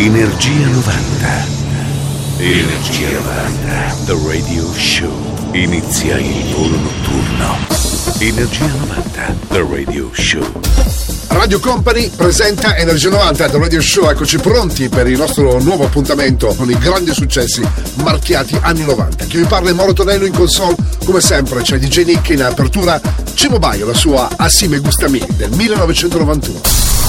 Energia 90. Energia 90. The Radio Show. Inizia il volo notturno. Energia 90. The Radio Show. Radio Company presenta Energia 90 The Radio Show. Eccoci pronti per il nostro nuovo appuntamento con i grandi successi marchiati anni 90. Chi vi parla è Moro Tonello in console. Come sempre c'è DJ Nick in apertura Cimo Baio, la sua Assime Gustami del 1991.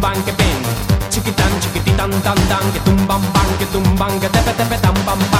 tumban, que ven, tan, chiquititán, tan, tan, que tumban, pan, que tumban, que tepe, tepe, tan, pam, pam.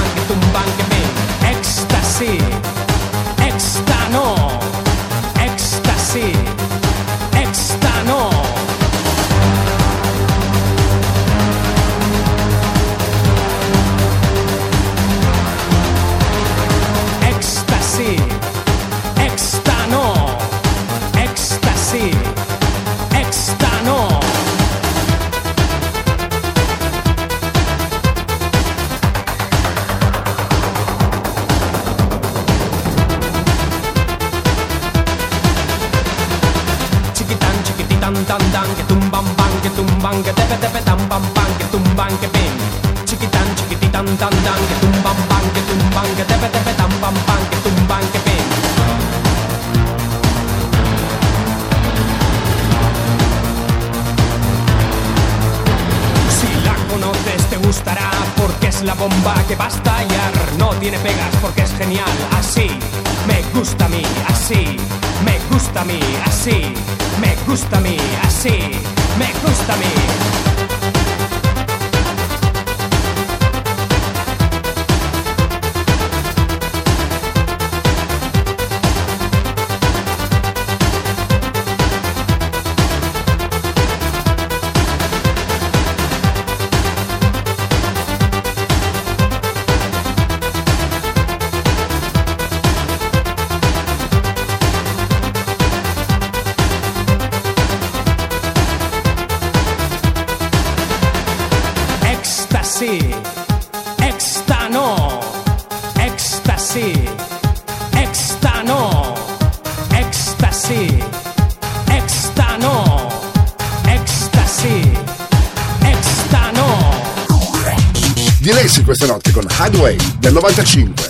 me gusta a mí, así, me gusta a mí. 95.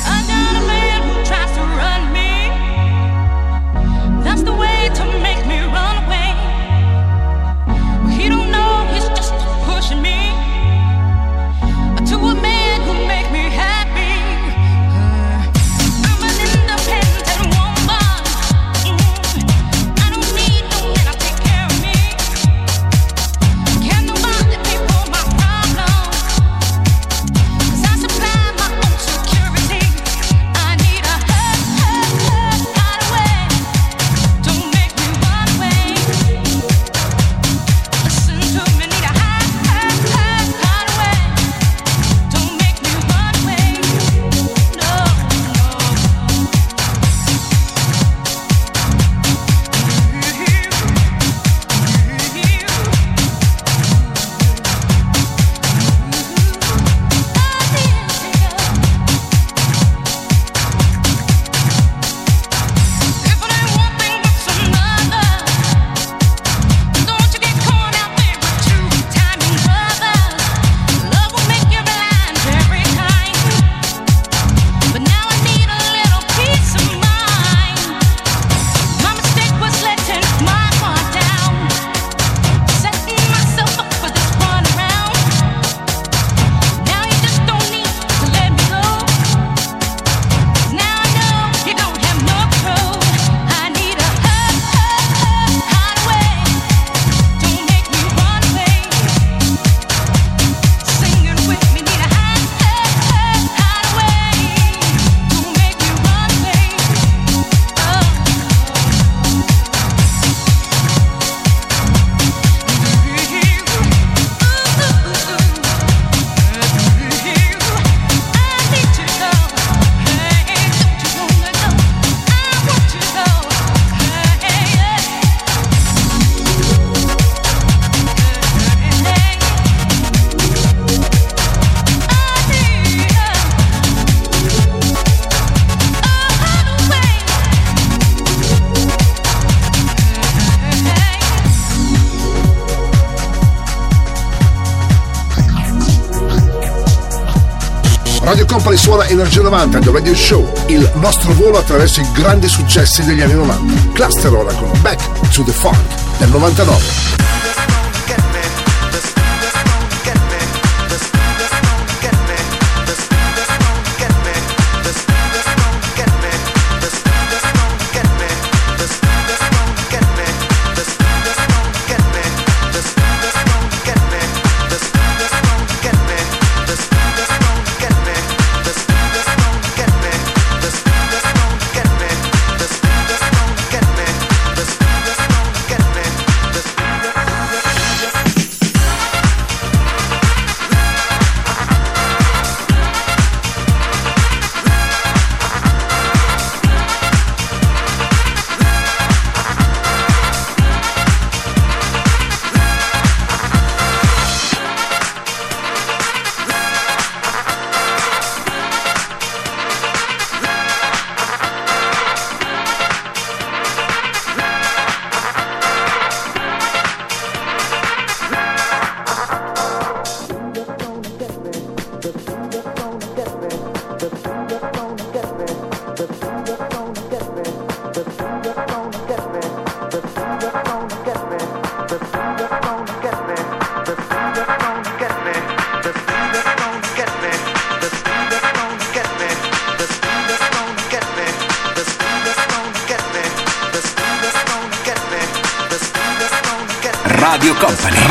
Company suona Energia 90 The Radio Show, il nostro volo attraverso i grandi successi degli anni 90. Cluster ora con Back to the Funk del 99.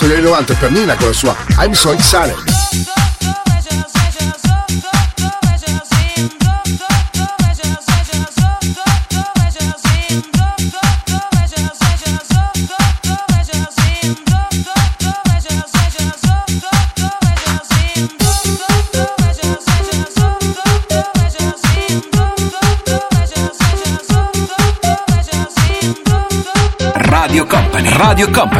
Successo negli anni 90 per Nina con la sua I'm So Excited. Radio Company,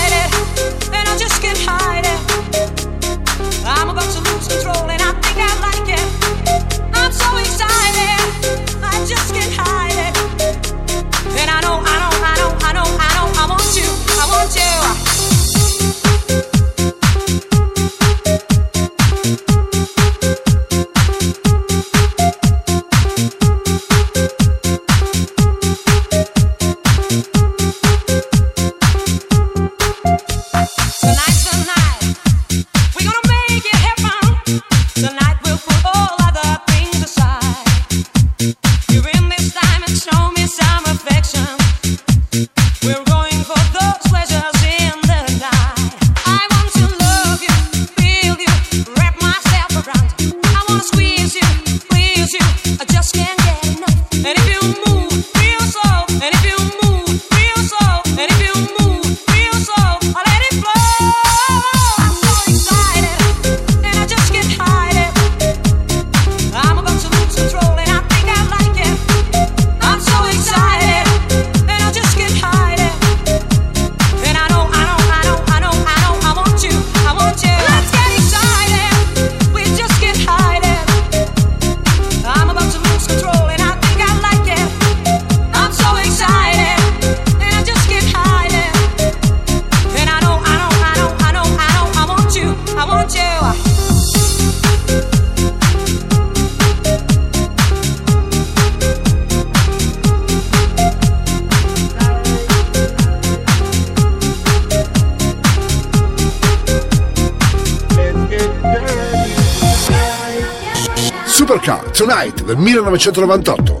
1998.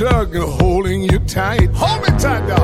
jug holding you tight. Hold me tight, dog.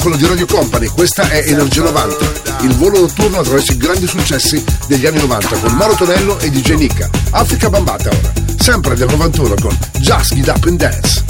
Quello di Radio Company, questa è Energia 90, il volo notturno attraverso i grandi successi degli anni 90 con Mauro Tonello e DJ Nicca. Africa Bambata ora, sempre del 91 con Just Get Up and Dance.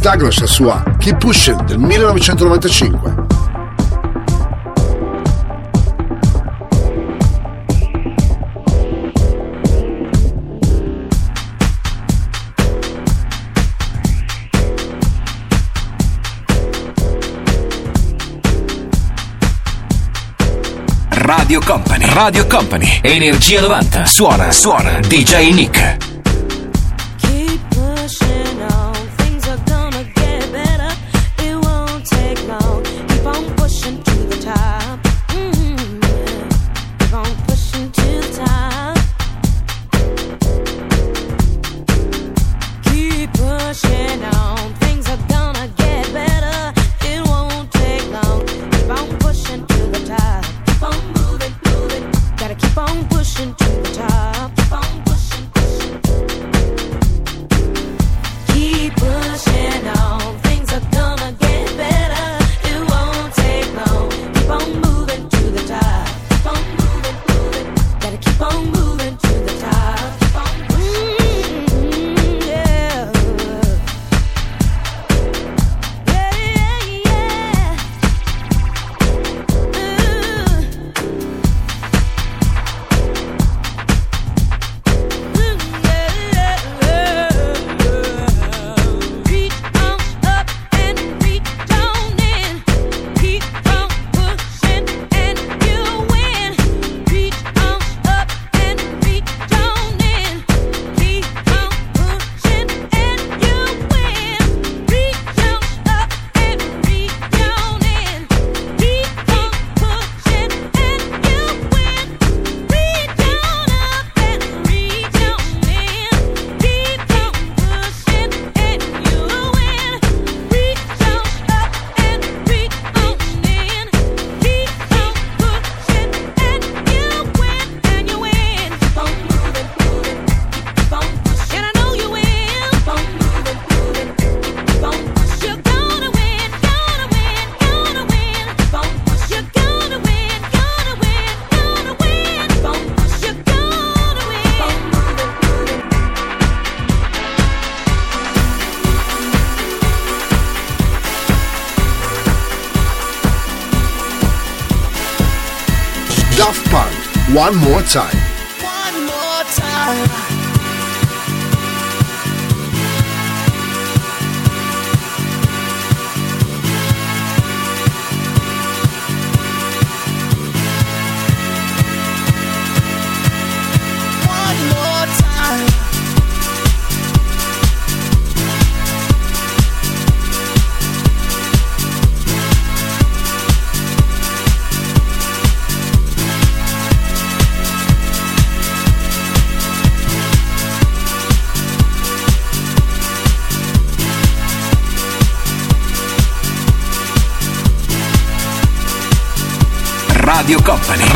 Douglas sua Keep Pushing del 1995. Radio Company, Radio Company, Energia 90, suona, suona, DJ Nick. Time.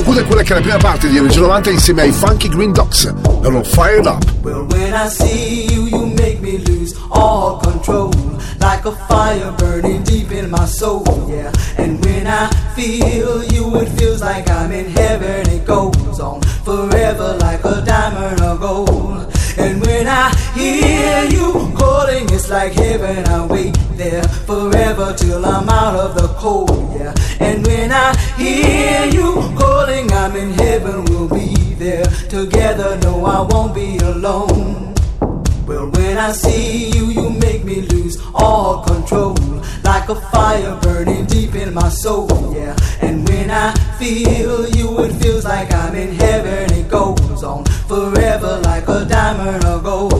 conclude quella che è la prima parte di Energia 90 insieme ai Funky Green Dogs. Erano Fired Up. Well, when I see you, you make me lose all control. Like a fire burning deep in my soul, yeah. And when I feel you, it feels like I'm in heaven. It goes on forever like a diamond or gold. And when I hear you like heaven. I wait there forever till I'm out of the cold, yeah. And when I hear you calling, I'm in heaven. We'll be there together. No, I won't be alone. Well, when I see you, you make me lose all control. Like a fire burning deep in my soul, yeah. And when I feel you, it feels like I'm in heaven. It goes on forever like a diamond or gold.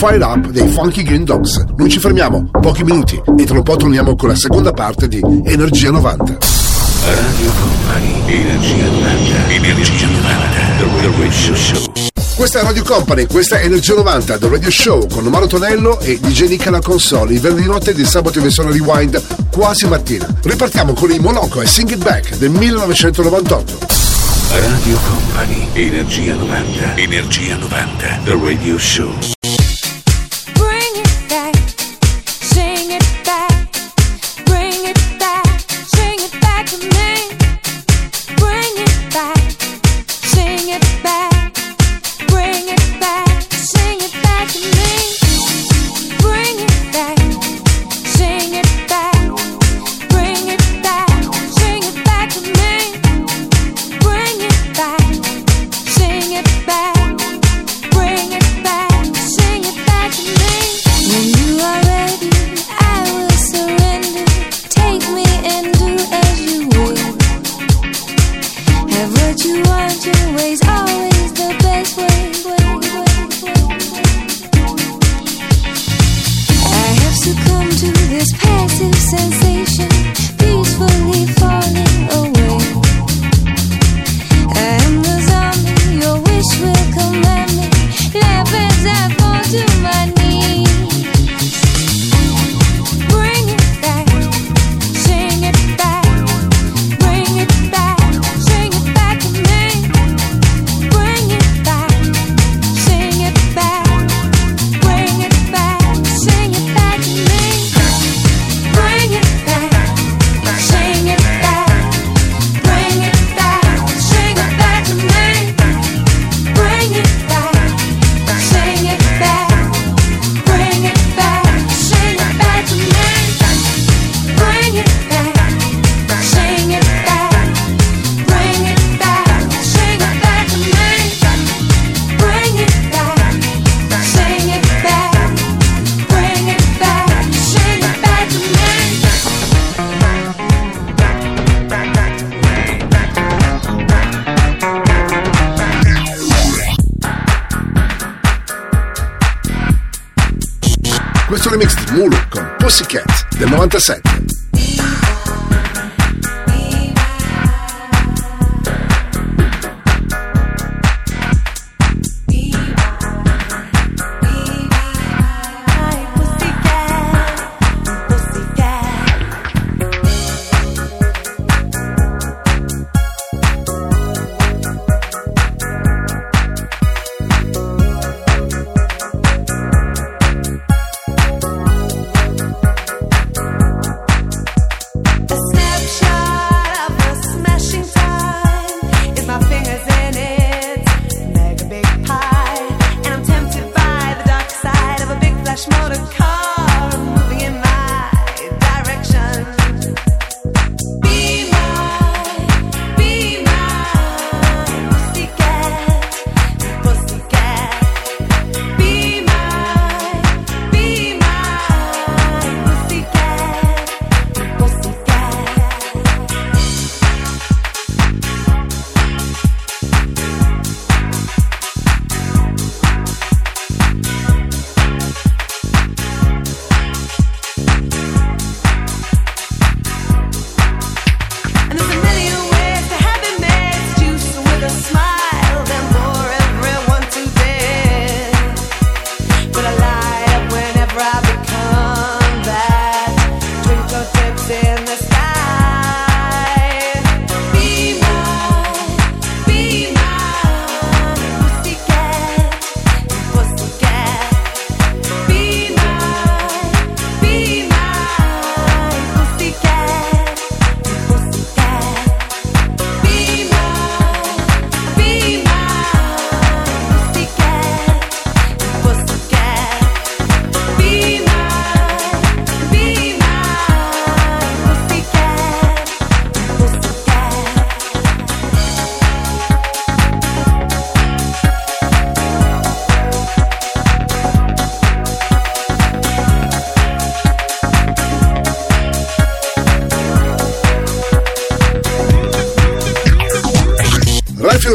Fire Up dei Funky Green Dogs. Non ci fermiamo, pochi minuti e tra un po' torniamo con la seconda parte di Energia 90. Radio Company, Energia 90, Energia 90, The Radio Show. Questa è Radio Company, questa è Energia 90, The Radio Show con Omaro Tonello e DJ Nick alla console, il venerdì notte di sabato in versione rewind, quasi mattina. Ripartiamo con i Monoco e Sing It Back del 1998. Radio Company, Energia 90, Energia 90, The Radio Show.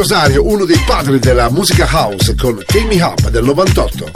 Rosario, uno dei padri della musica house con Take Me Up del 98.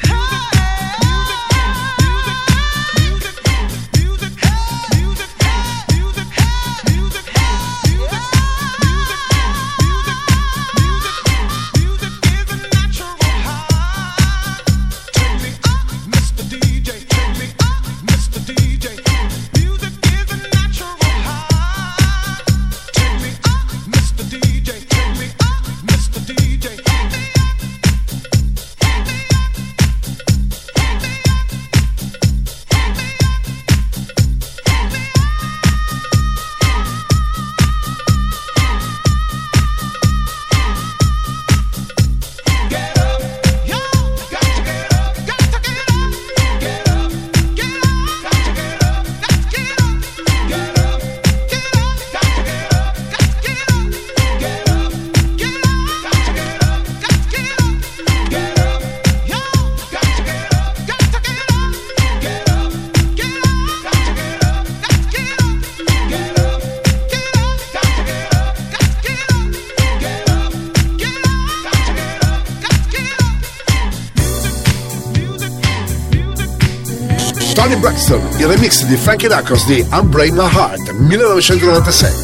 Di Frankie Knuckles di Unbreak My Heart 1996.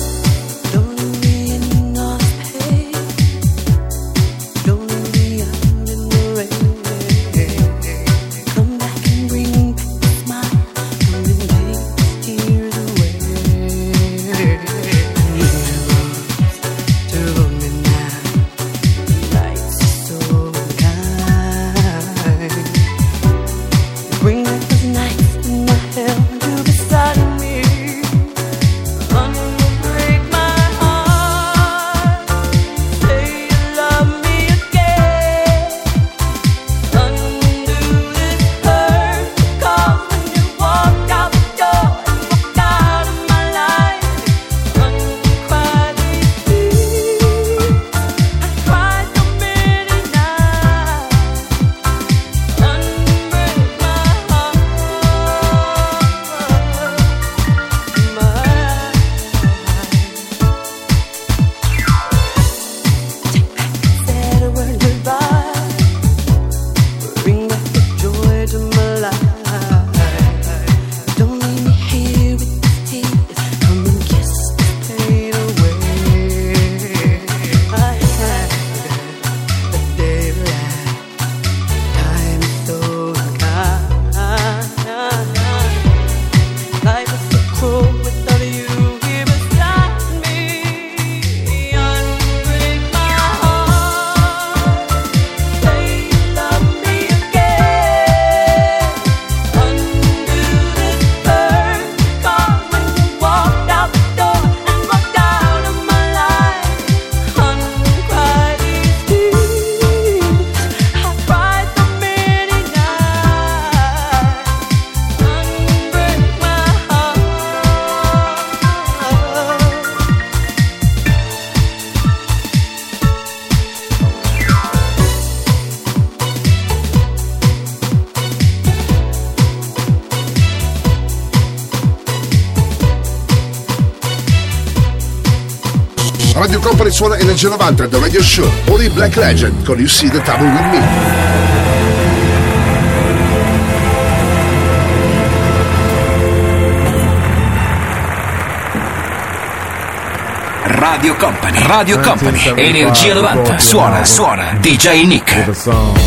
Energia 90 The Radio Show Holy Black Legend con You See the Table With Me. Radio Company, Radio Company, Energia 90, suona, suona, DJ Nick.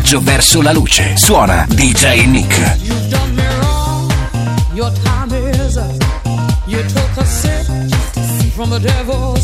viaggio verso la luce. Suona DJ Nick. From the devil.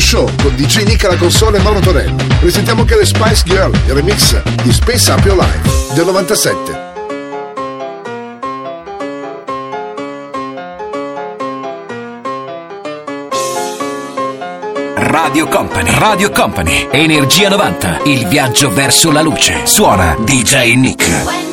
Radio Show con DJ Nick alla console e Mauro Torello. Presentiamo anche le Spice Girl, il remix di Space Up Your Life del 97. Radio Company, Radio Company, Energia 90, il viaggio verso la luce. Suona DJ Nick.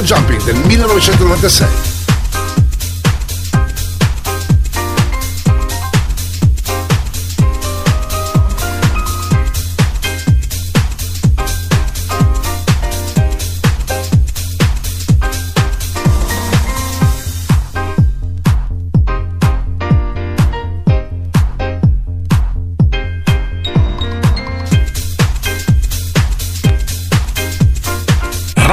Jumping del 1996.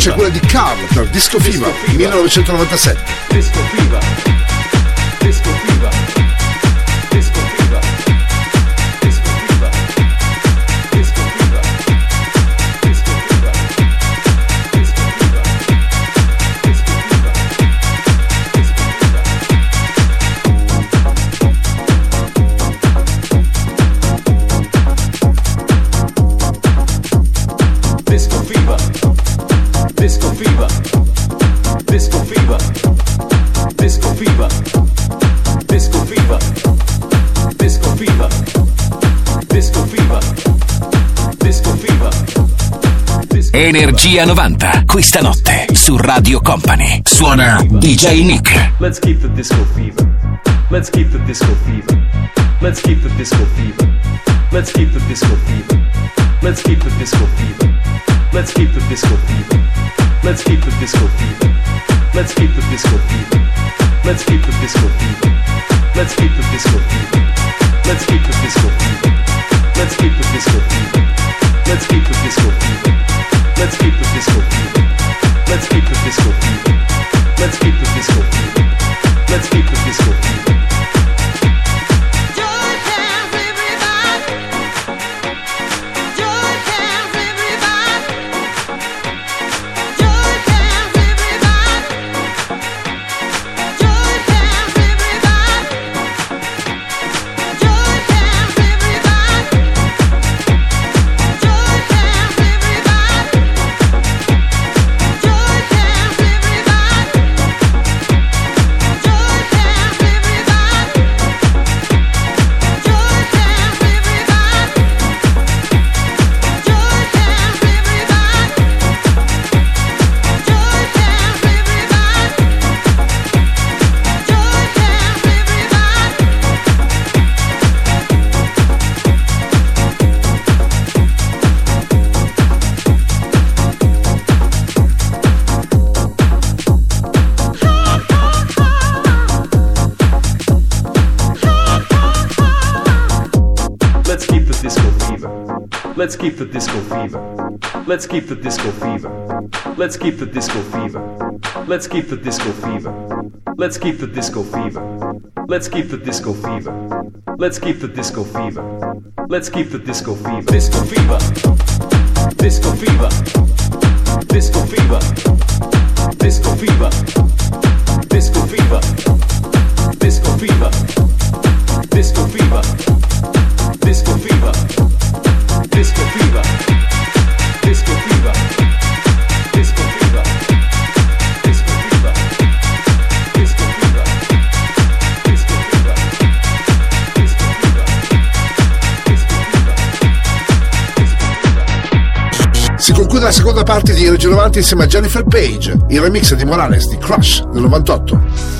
c'è quella di Carl, Disco, Disco FIBA, 1997. Disco FIBA. Energia 90. Questa notte su Radio Company. Suona DJ Nick. Let's keep the disco fever. Let's keep the disco fever. Let's keep the disco fever. Let's keep the disco fever. Let's keep the disco fever. Let's keep the disco fever. Let's keep the disco fever. Let's keep the disco fever. Let's keep the disco fever. Let's keep the disco fever. Let's keep the disco fever. Let's keep the disco fever. Let's keep the disco fever. Keep the disco fever. Let's keep the disco fever. Let's keep the disco fever. Let's keep the disco fever. Let's keep the disco fever. Let's keep the disco fever. Let's keep the disco fever. Let's keep the disco fever. Disco fever. Disco fever. Disco fever. Disco fever. Disco fever. Disco fever. Disco fever. Disco fever. Si conclude la seconda parte di Energia 90 insieme a Jennifer Page, il remix di Morales di Crush del 98.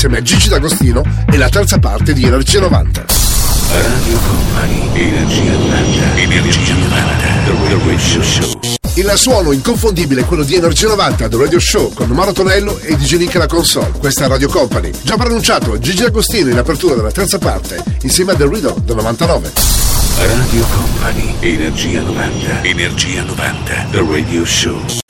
Insieme a Gigi D'Agostino e la terza parte di Energia 90. Radio Company, Energia 90, Energia 90, The Radio Show. Il suono inconfondibile è quello di Energia 90 The Radio Show con Mauro Tonello e DJ Nick alla console. Questa è Radio Company. Già pronunciato Gigi D'Agostino in apertura della terza parte insieme a The Riddle del 99. Radio Company, Energia 90, Energia 90, The Radio Show.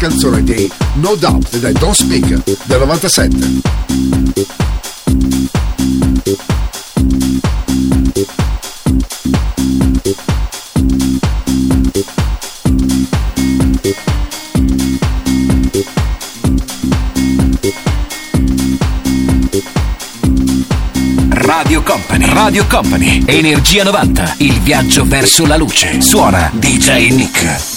canzone dei No Doubt ed Don't Speak del 97. Radio Company, Radio Company, Energia 90, il viaggio verso la luce. Suona DJ Nick.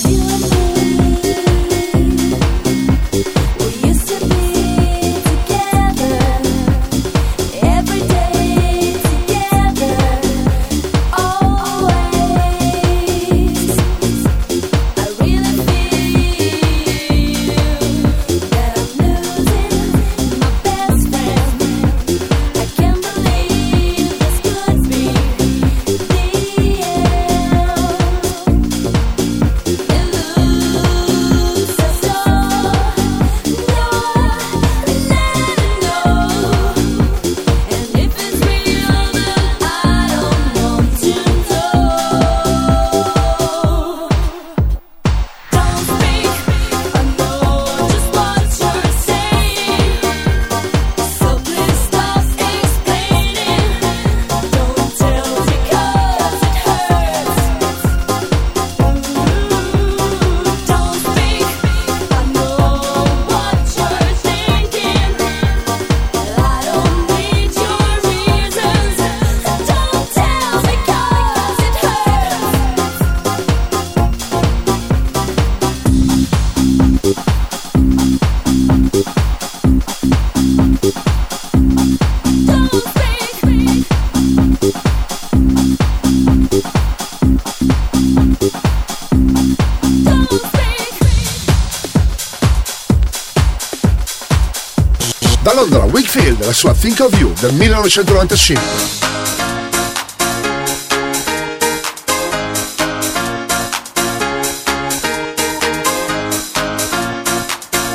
la sua Think of You del 1995.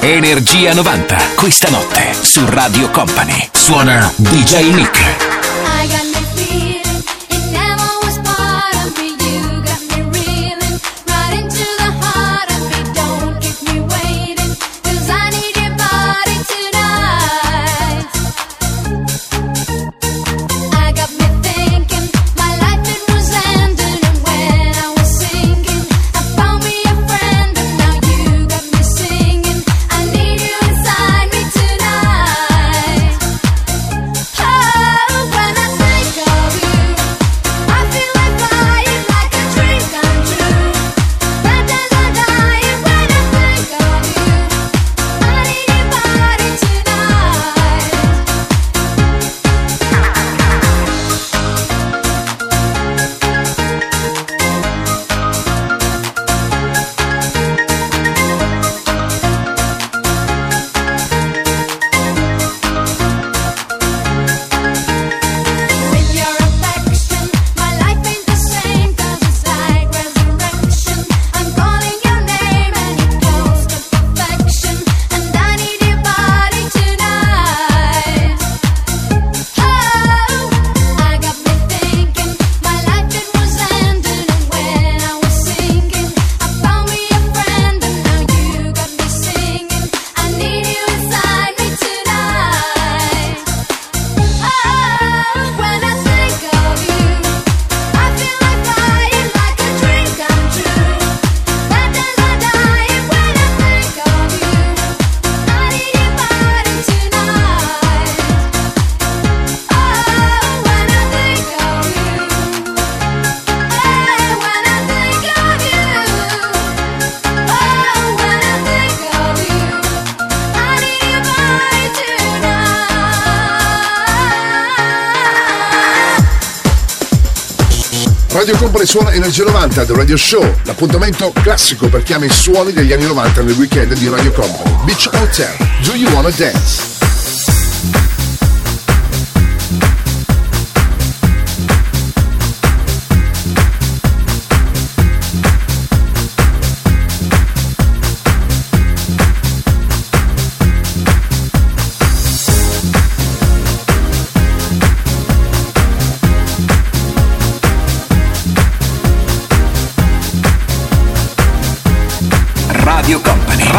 Energia 90, questa notte su Radio Company. Suona DJ Nick. Radio Company suona Energia 90 The Radio Show, l'appuntamento classico per chi ama i suoni degli anni 90 nel weekend di Radio Company. Beach Hotel, Do You Wanna Dance?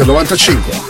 del 95.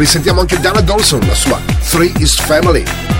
risentiamo anche Dana Dawson, la sua Three is Family.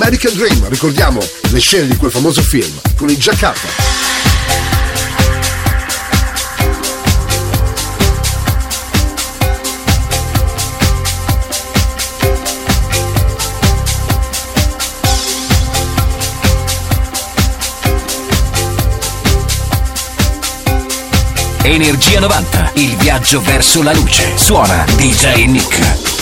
American Dream, ricordiamo le scene di quel famoso film con i Giaccarta. Energia 90, il viaggio verso la luce. Suona DJ Nick.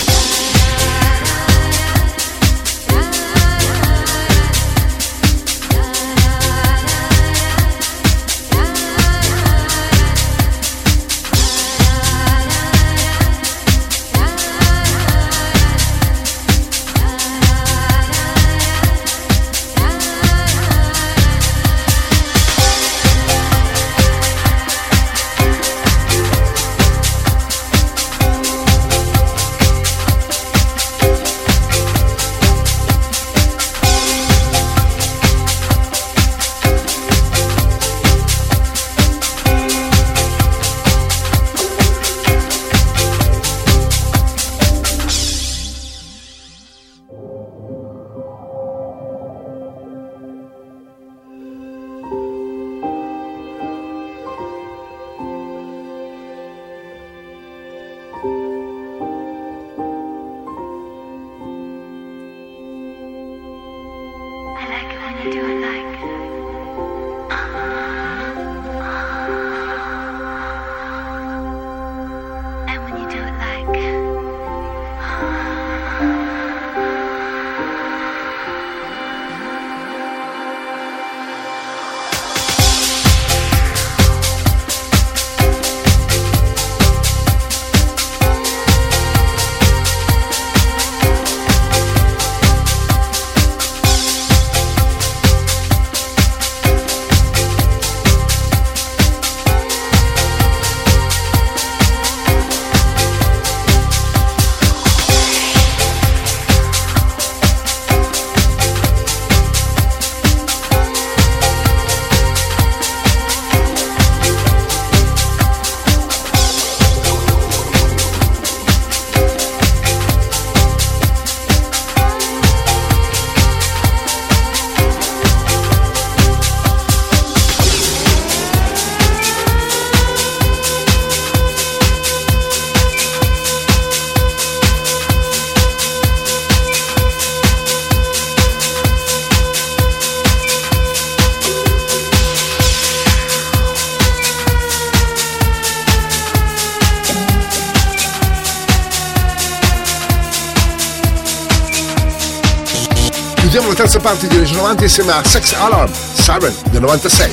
insieme a Sex Alarm, Siren del 96.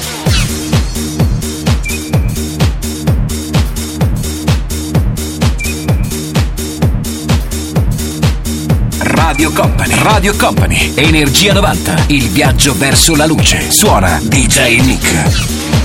Radio Company. Radio Company. Energia 90. Il viaggio verso la luce. Suona DJ Nick.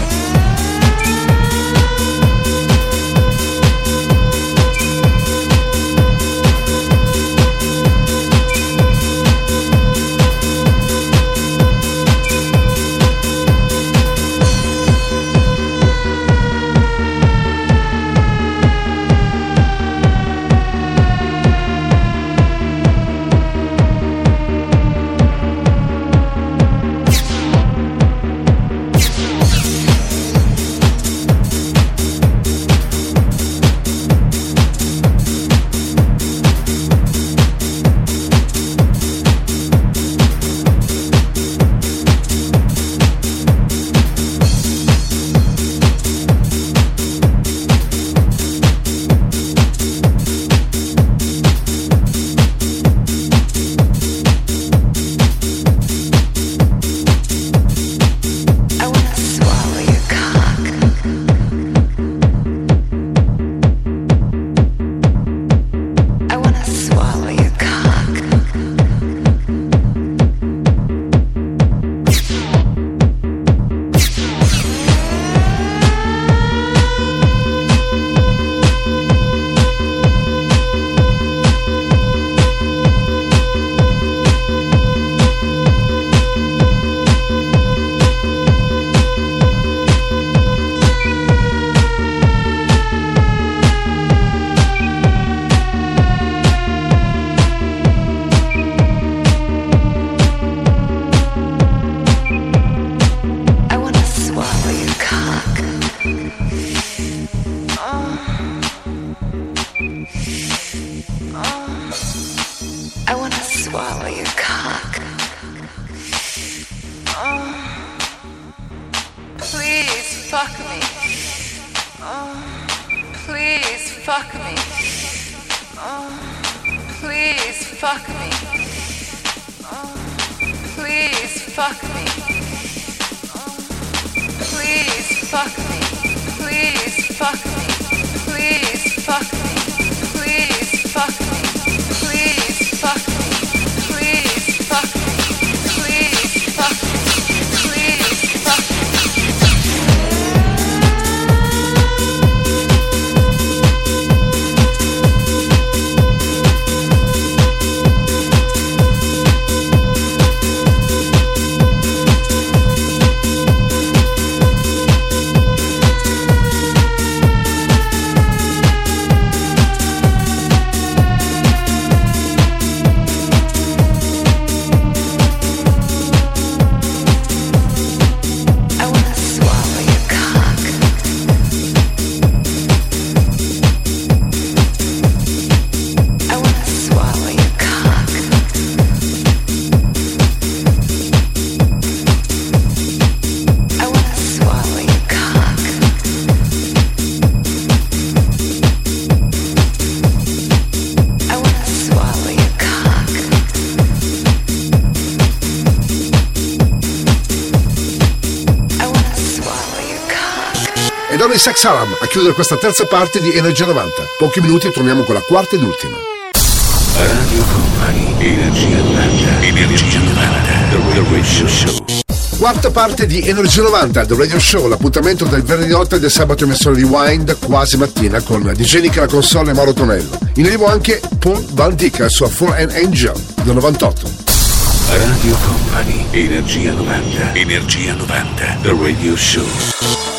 Ora il Sex Alarm a chiudere questa terza parte di Energia 90. Pochi minuti e torniamo con la quarta ed ultima. Radio Company, Energia 90, Energia 90, The Radio Show. Quarta parte di Energia 90, The Radio Show, l'appuntamento del venerdì notte e del sabato emissore di Wind, quasi mattina, con DJ Nick alla console e Mauro Tonello. In arrivo anche Paul Van Dyck al suo For an Angel del 98. Radio Company, Energia 90, Energia 90, The Radio Show.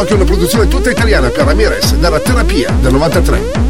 anche una produzione tutta italiana per Ramirez dalla Terapia del 93.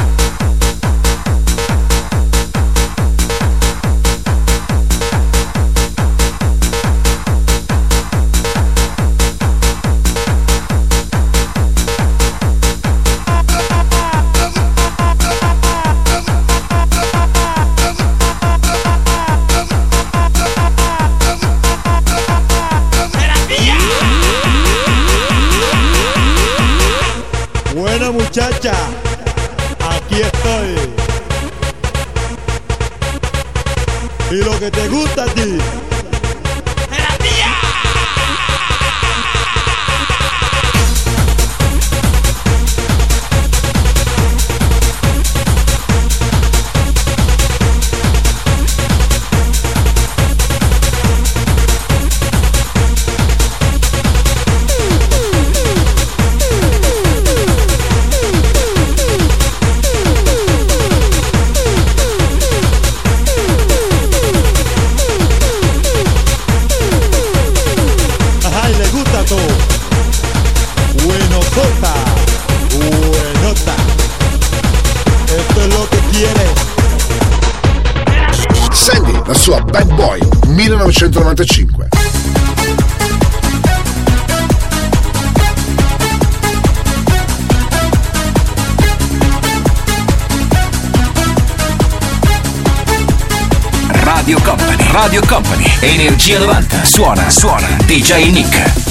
1995. Radio Company, Radio Company, Energia 90, suona, suona, DJ Nick.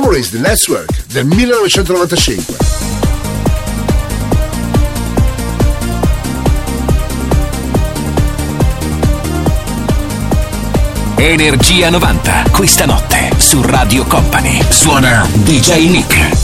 Memories The Network del 1995. Energia 90, questa notte su Radio Company. Suona DJ Nick.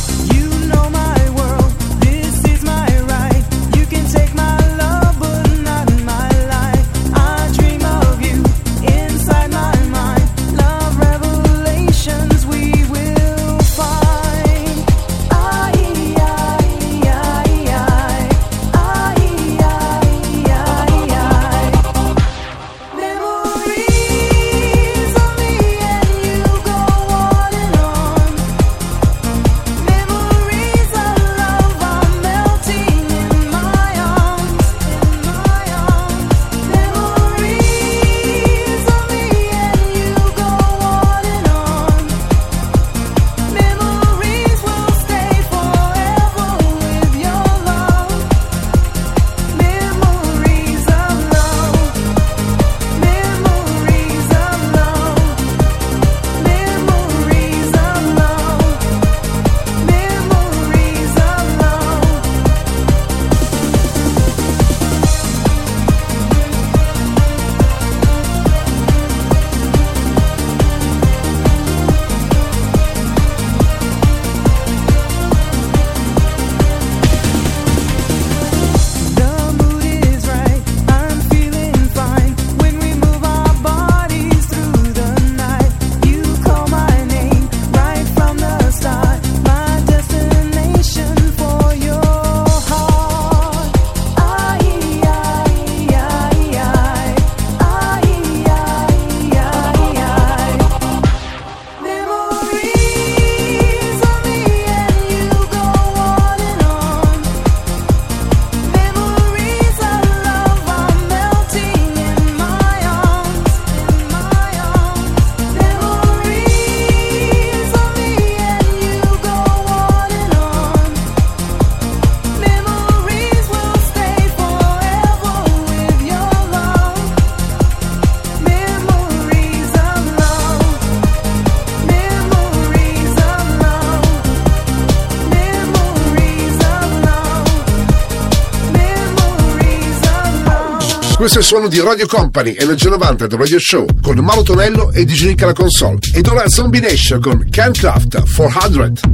Questo è il suono di Radio Company, Energia 90 del Radio Show, con Mauro Tonello e DJ alla console. Ed ora Zombie Nation con Ken Craft 400.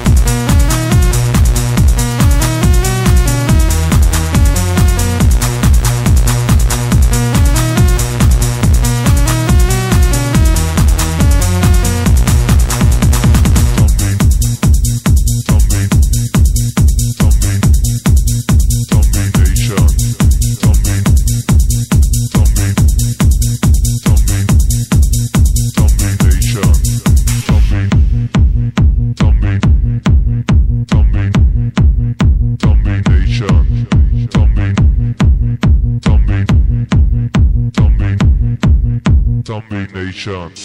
Nation.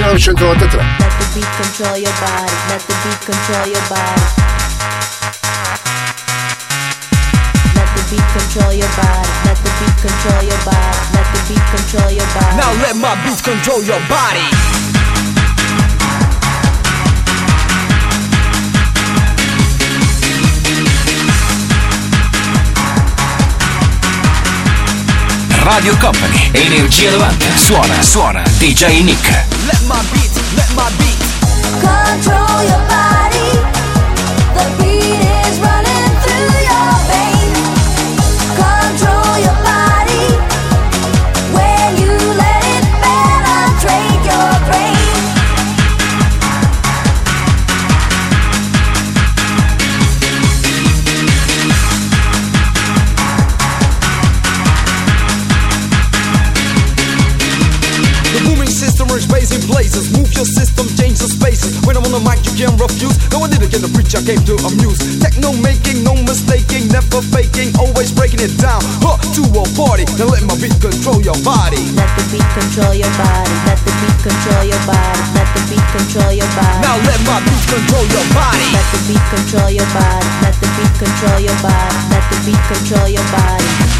1993. Let the beat control your body. Let the beat control your body. Let the beat control your body. Let the beat control your body. Let the beat control your body. Now let my beats control your body. Radio Company, Energia 90. Suona, suona, DJ Nick. Let my beat, let my beats. Control your came to amuse. Techno making, no mistaking, never faking, always breaking it down. Huh, to a party. Now let my beat control your body. Let the beat control your body. Let the beat control your body. Let the beat control your body. Now let my beat control your body. Let the beat control your body. Let the beat control your body. Let the beat control your body.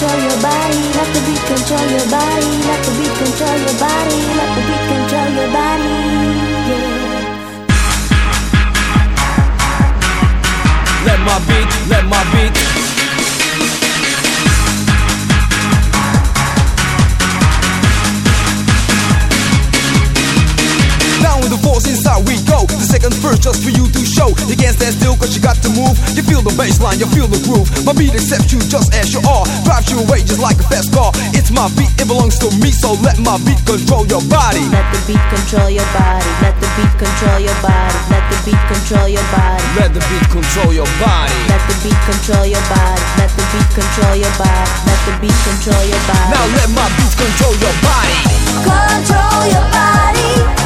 Control your body. Let the beat control your body. Let the beat control your body. Let the beat control your body. Yeah. Let my beat, let my beat. Force inside we go. The second verse just for you to show. You can't stand still cause you got to move. You feel the bass line, you feel the groove. My beat accepts you just as you are. Drives you away just like a fast car. It's my beat, it belongs to me. So let my beat control your body. Let the beat control your body. Let the beat control your body. Let the beat control your body. Let the beat control your body. Let the beat control your body. Let the beat control your body. Let the beat control your body. Now let my beat control your body. Control your body.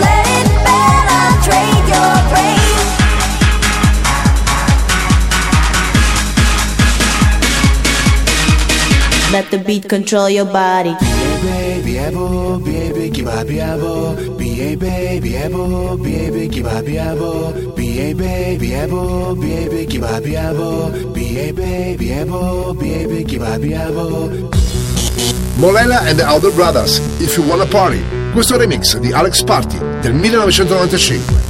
Let it penetrate your brain. Let the beat control your body. Baby, ebo, baby, kiba biabo, ba baby, ebo, baby, kiba biabo, ba baby, ebo, baby, kiba biabo, ba baby, ebo, baby, kiba biabo. Molela and the Elder Brothers, If You Wanna Party. Questo remix di Alex Party del 1995.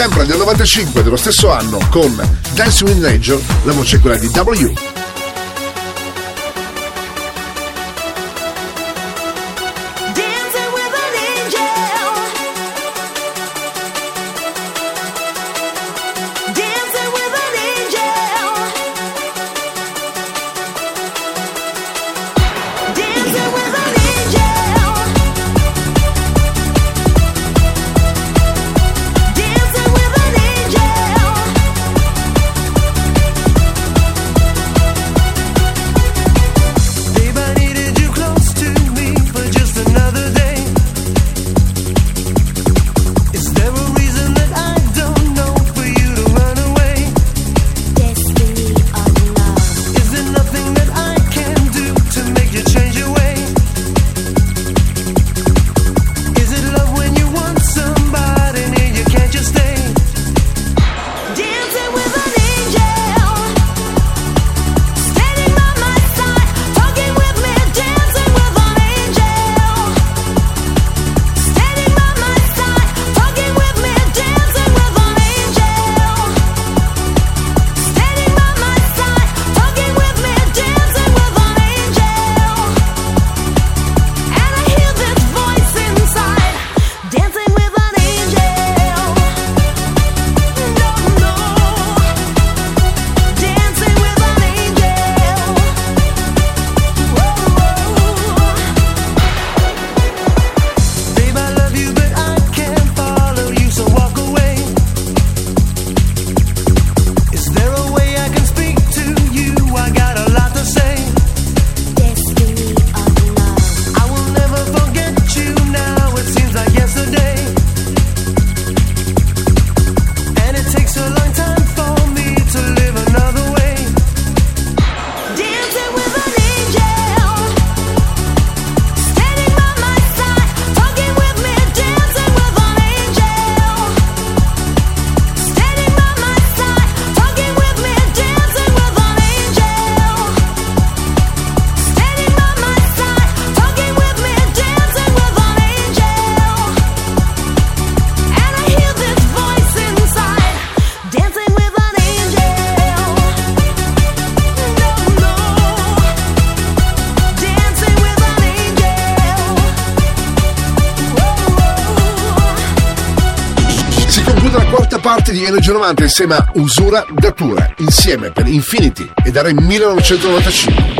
sempre nel 95 dello stesso anno con Dancing with Nature, la voce è quella di W. parte di Energy 90 insieme a Usura Datura, insieme per Infinity e dal 1995.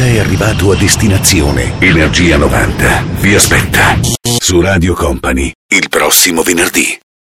90 è arrivato a destinazione. Energia 90 vi aspetta. Su Radio Company, il prossimo venerdì.